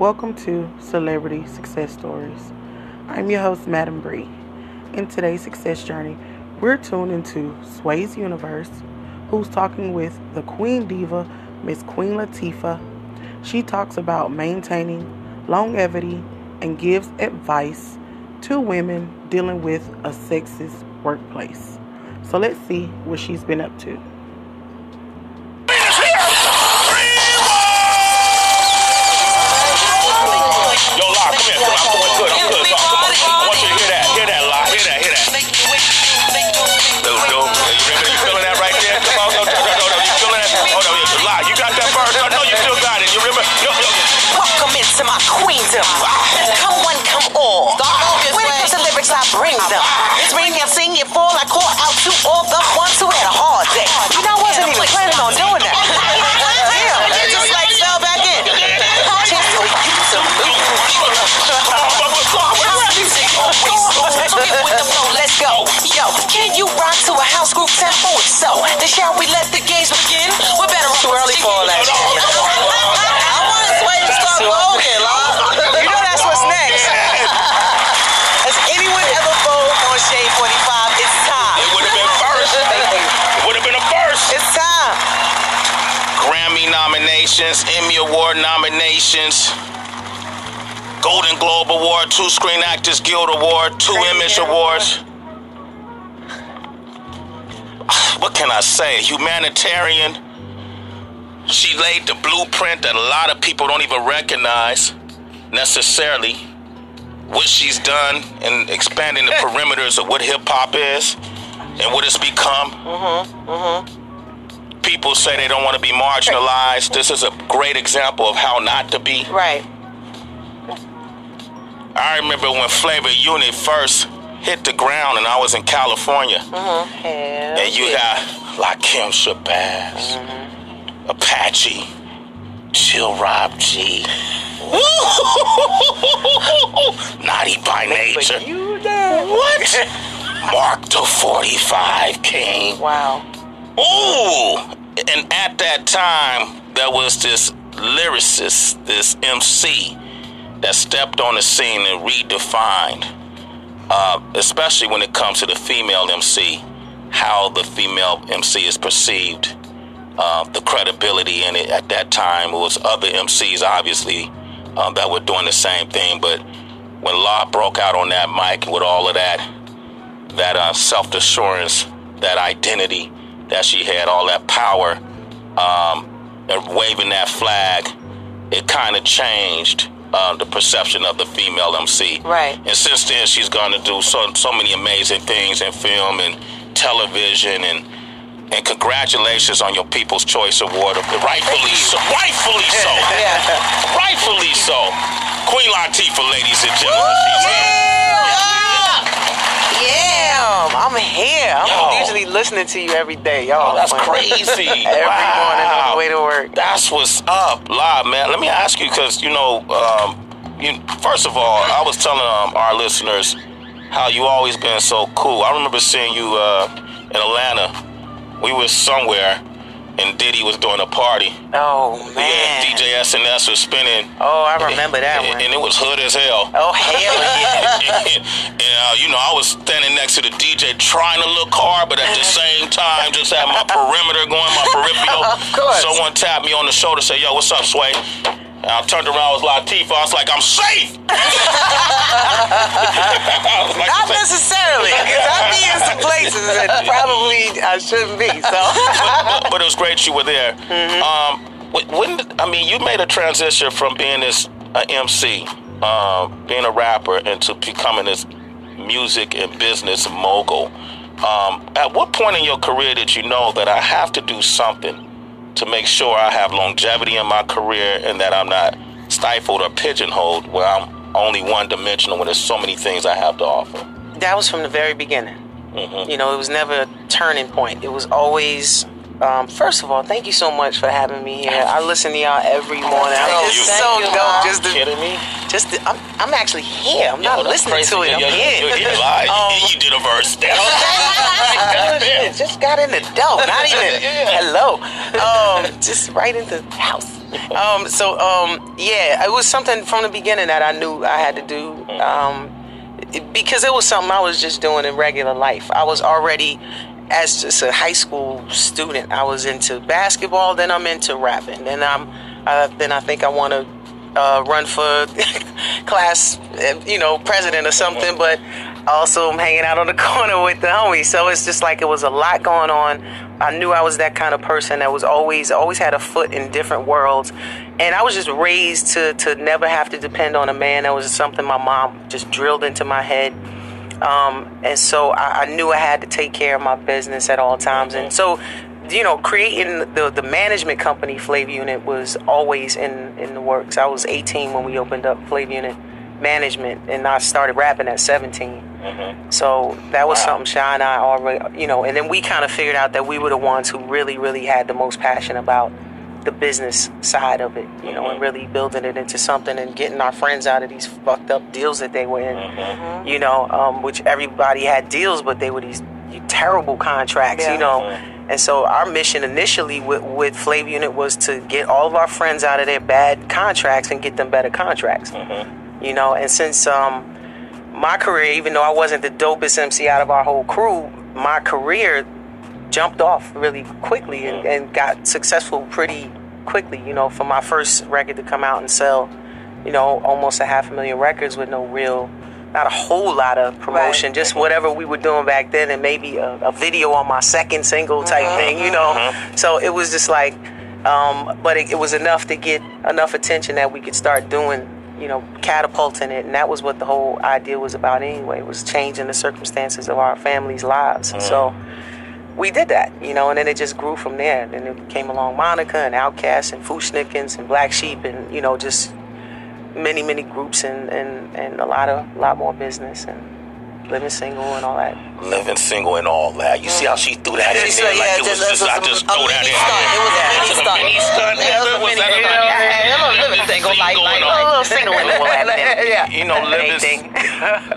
Welcome to Celebrity Success Stories. I'm your host, Madam Bree. In today's success journey, we're tuned into Sway's Universe, who's talking with the Queen Diva, Miss Queen Latifah. She talks about maintaining longevity and gives advice to women dealing with a sexist workplace. So let's see what she's been up to. Nominations, Emmy Award nominations, Golden Globe Award, two Screen Actors Guild Award, two Image Awards. What can I say? Humanitarian. She laid the blueprint that a lot of people don't even recognize necessarily. What she's done in expanding the perimeters of what hip hop is and what it's become mm-hmm, mm-hmm. People say they don't want to be marginalized. This is a great example of how not to be. Right. I remember when Flavor Unit first hit the ground and I was in California. Mm-hmm. And you got Lakim Shabazz, Apache, Chill Rob G. Naughty by nature. What? Mark the 45 King. Wow. Ooh! And at that time, there was this lyricist, this MC, that stepped on the scene and redefined, uh, especially when it comes to the female MC, how the female MC is perceived, uh, the credibility in it. At that time, it was other MCs, obviously, uh, that were doing the same thing. But when Law broke out on that mic with all of that, that uh, self assurance, that identity that she had, all that power, um, and waving that flag, it kind of changed uh, the perception of the female MC. Right. And since then, she's gone to do so so many amazing things in film and television and. And congratulations on your People's Choice Award. Rightfully so. Rightfully so. Yeah. Rightfully so. Queen Latifah, ladies and gentlemen. She's here. Yeah, I'm here. I'm Yo. usually listening to you every day, y'all. Oh, that's crazy. Every morning on the way to work. That's what's up, live man. Let me ask you, because you know, um, you, first of all, I was telling um, our listeners how you always been so cool. I remember seeing you uh, in Atlanta. We were somewhere, and Diddy was doing a party. Oh man. Yeah, DJ SNS was spinning. Oh, I remember that and, one. And it was hood as hell. Oh hell yeah. and uh, you know, I was standing next to the DJ trying to look hard, but at the same time, just had my perimeter going, my peripheral. Of course. Someone tapped me on the shoulder, said, "Yo, what's up, Sway?" And I turned around, it was Latifah. I was like, "I'm safe." Like, Not safe." necessarily, because I be in some places that probably I shouldn't be. So but, but it was great you were there. Um, wh- when I mean, you made a transition from being this uh, MC, um, being a rapper, into becoming this music and business mogul. Um, at what point in your career did you know that I have to do something to make sure I have longevity in my career and that I'm not stifled or pigeonholed where I'm only one dimensional when there's so many things I have to offer? that was from the very beginning. Mm-hmm. You know, it was never a turning point. It was always. Um, first of all, thank you so much for having me here. I listen to y'all every morning. Thank It's you. so you, dope. Mom. Just to, Kidding me? just to, I'm, I'm actually here. I'm Yo, not that's listening crazy. to it. I'm Yeah, yeah, here. You, you, lied. Um, you did a verse there. It just got in the dough. Not even hello. Um, just right into the house. Um, so um, yeah, it was something from the beginning that I knew I had to do. Um, because it was something I was just doing in regular life. I was already as just a high school student. I was into basketball. Then I'm into rapping. Then I'm. Uh, then I think I want to uh, run for class, uh, you know, president or something. But also I'm hanging out on the corner with the homies. So it's just like it was a lot going on. I knew I was that kind of person that was always always had a foot in different worlds, and I was just raised to to never have to depend on a man. That was something my mom just drilled into my head. Um, and so I, I knew I had to take care of my business at all times. And so, you know, creating the, the management company, Flav Unit, was always in, in the works. I was 18 when we opened up Flav Unit Management, and I started rapping at 17. So that was something Shy and I already, you know, and then we kind of figured out that we were the ones who really, really had the most passion about the business side of it, you know, and really building it into something and getting our friends out of these fucked up deals that they were in, you know, um, which everybody had deals, but they were these terrible contracts, you know. And so our mission initially with, with Flav Unit was to get all of our friends out of their bad contracts and get them better contracts, you know. And since um, my career, even though I wasn't the dopest MC out of our whole crew, my career jumped off really quickly and, and got successful pretty quickly. You know, for my first record to come out and sell, you know, almost a half a million records with no real, not a whole lot of promotion, just whatever we were doing back then, and maybe a, a video on my second single type mm-hmm. thing. You know, mm-hmm. so it was just like, um, but it, it was enough to get enough attention that we could start doing you know, catapulting it, and that was what the whole idea was about anyway. Was changing the circumstances of our families' lives. And so we did that, you know, and then it just grew from there. And then it came along Monica and Outkast and Fu-Schnickens and Black Sheep and you know just many many groups and and and a lot of lot more business and living single and all that. living single and all that. You see how she threw that in there? said, Like yeah, it was just- just, that's I a- just a throw that in there. It was a mini Just stunt. mini stunt. Yeah, it was a mini- that you know, yeah, a little living single, like- going like a little single in the lap. Yeah. You know, living,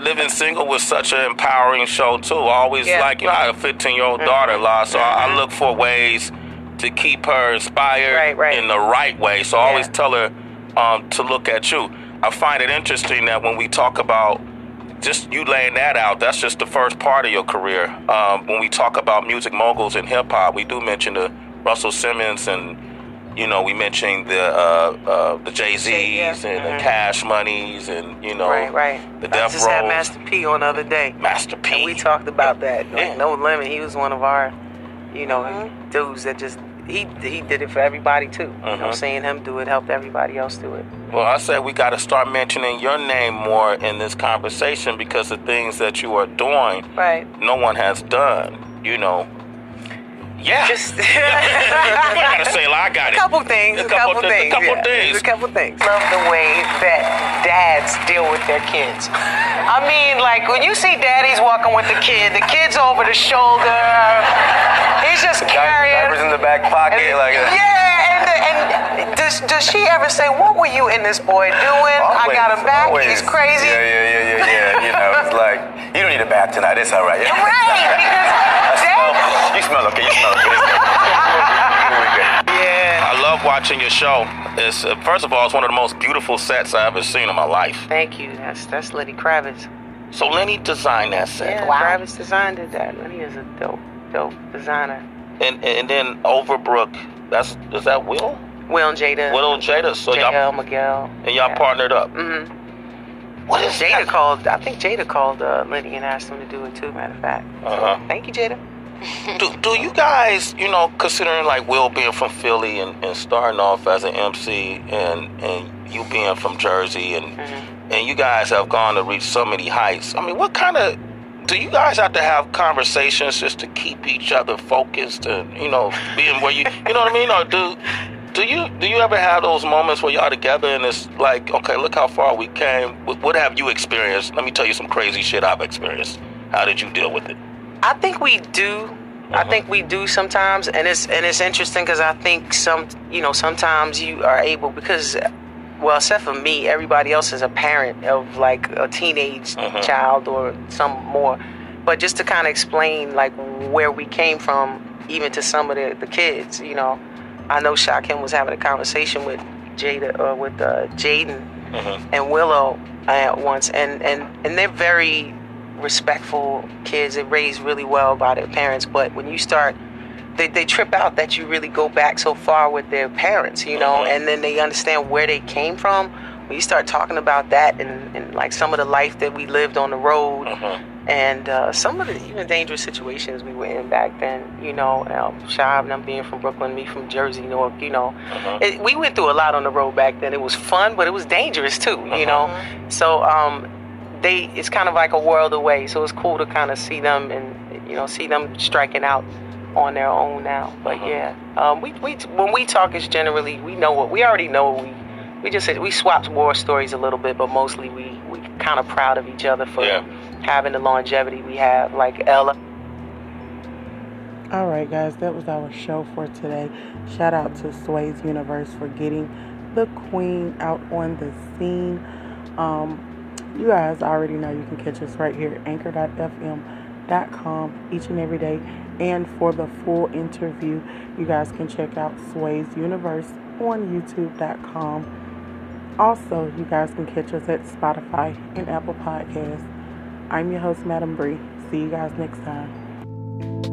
living single was such an empowering show too. I always Yeah. like, you know, I have a 15 year old daughter-in-law, so I, I look for ways to keep her inspired Right, right. in the right way. So I always tell her um, to look at you. I find it interesting that when we talk about just you laying that out, that's just the first part of your career. Um, when we talk about music moguls in hip hop, we do mention the Russell Simmons and you know we mentioned the uh, uh, the Jay Z's Yeah. and the Cash Monies and you know Right, right. the I Death just had Master P on the other day. Master P. And we talked about that. Yeah. No limit. He was one of our, you know, dudes that just he he did it for everybody too. You know, Mhm. seeing him do it helped everybody else do it. Well, I said we got to start mentioning your name more in this conversation because the things that you are doing, Right. no one has done. You know. Yeah. Just I gotta say, like, I got a it. couple things. A couple, thi- things. A couple yeah. things. A couple things. Love the way that dads deal with their kids. I mean, like when you see daddies walking with the kid, the kid's over the shoulder. He's just carrying. Diapers in the back pocket, And- like uh, yeah, and, and does, does she ever say, "What were you in this boy doing? I got him back. always. He's crazy." Yeah, yeah, yeah, yeah, yeah. You know, it's like you don't need a bath tonight. It's all right. Right, because I smell, you smell okay. You smell okay. Here we watching your show. It's uh, first of all, it's one of the most beautiful sets I've ever seen in my life. Thank you. That's that's Lenny Kravitz. So Lenny designed that set. Yeah, Kravitz designed it. That Lenny is a dope, dope designer. And and then Overbrook, that's is that Will? Will and Jada. Will and Jada. So Jada y'all Miguel. and y'all yeah. partnered up. Mm-hmm. What is Jada that? called. I think Jada called uh, Lenny and asked him to do it too. Matter of fact. So, Uh-huh. thank you, Jada. Do, do you guys, you know, considering like Will being from Philly and, and starting off as an MC and and you being from Jersey and Mm-hmm. and you guys have gone to reach so many heights. I mean, what kind of do you guys have to have conversations just to keep each other focused and you know being where you you know what I mean? Or do do you do you ever have those moments where y'all together and it's like, okay, look how far we came. What, what have you experienced? Let me tell you some crazy shit I've experienced. How did you deal with it? I think we do. I think we do sometimes, and it's and it's interesting because I think some, you know, sometimes you are able because, well, except for me, everybody else is a parent of like a teenage Mhm. child or some more. But just to kind of explain like where we came from, even to some of the, the kids, you know, I know Shakim was having a conversation with Jada or with uh, Jaden Mhm. and Willow uh, once, and and and they're very respectful kids. They're raised really well by their parents, but when you start, they they trip out that you really go back so far with their parents, you know, Mhm. and then they understand where they came from. When you start talking about that and, and like some of the life that we lived on the road, Mhm. and uh, some of the even dangerous situations we were in back then, you know, um, Shab and I'm being from Brooklyn, me from Jersey, Newark, you know, Mhm. it, we went through a lot on the road back then. It was fun, but it was dangerous too, you know. So um, they, it's kind of like a world away. So it's cool to kind of see them and you know see them striking out on their own now. But yeah, um, we we when we talk, it's generally we know what we already know. What we we just we swapped war stories a little bit, but mostly we we kind of proud of each other for Yeah. having the longevity we have. Like Ella. All right, guys, that was our show for today. Shout out to Sway's Universe for getting the queen out on the scene. Um, you guys already know you can catch us right here at anchor.fm.com each and every day. And for the full interview, you guys can check out Sway's Universe on youtube.com. Also, you guys can catch us at Spotify and Apple Podcasts. I'm your host, Madam Bree. See you guys next time.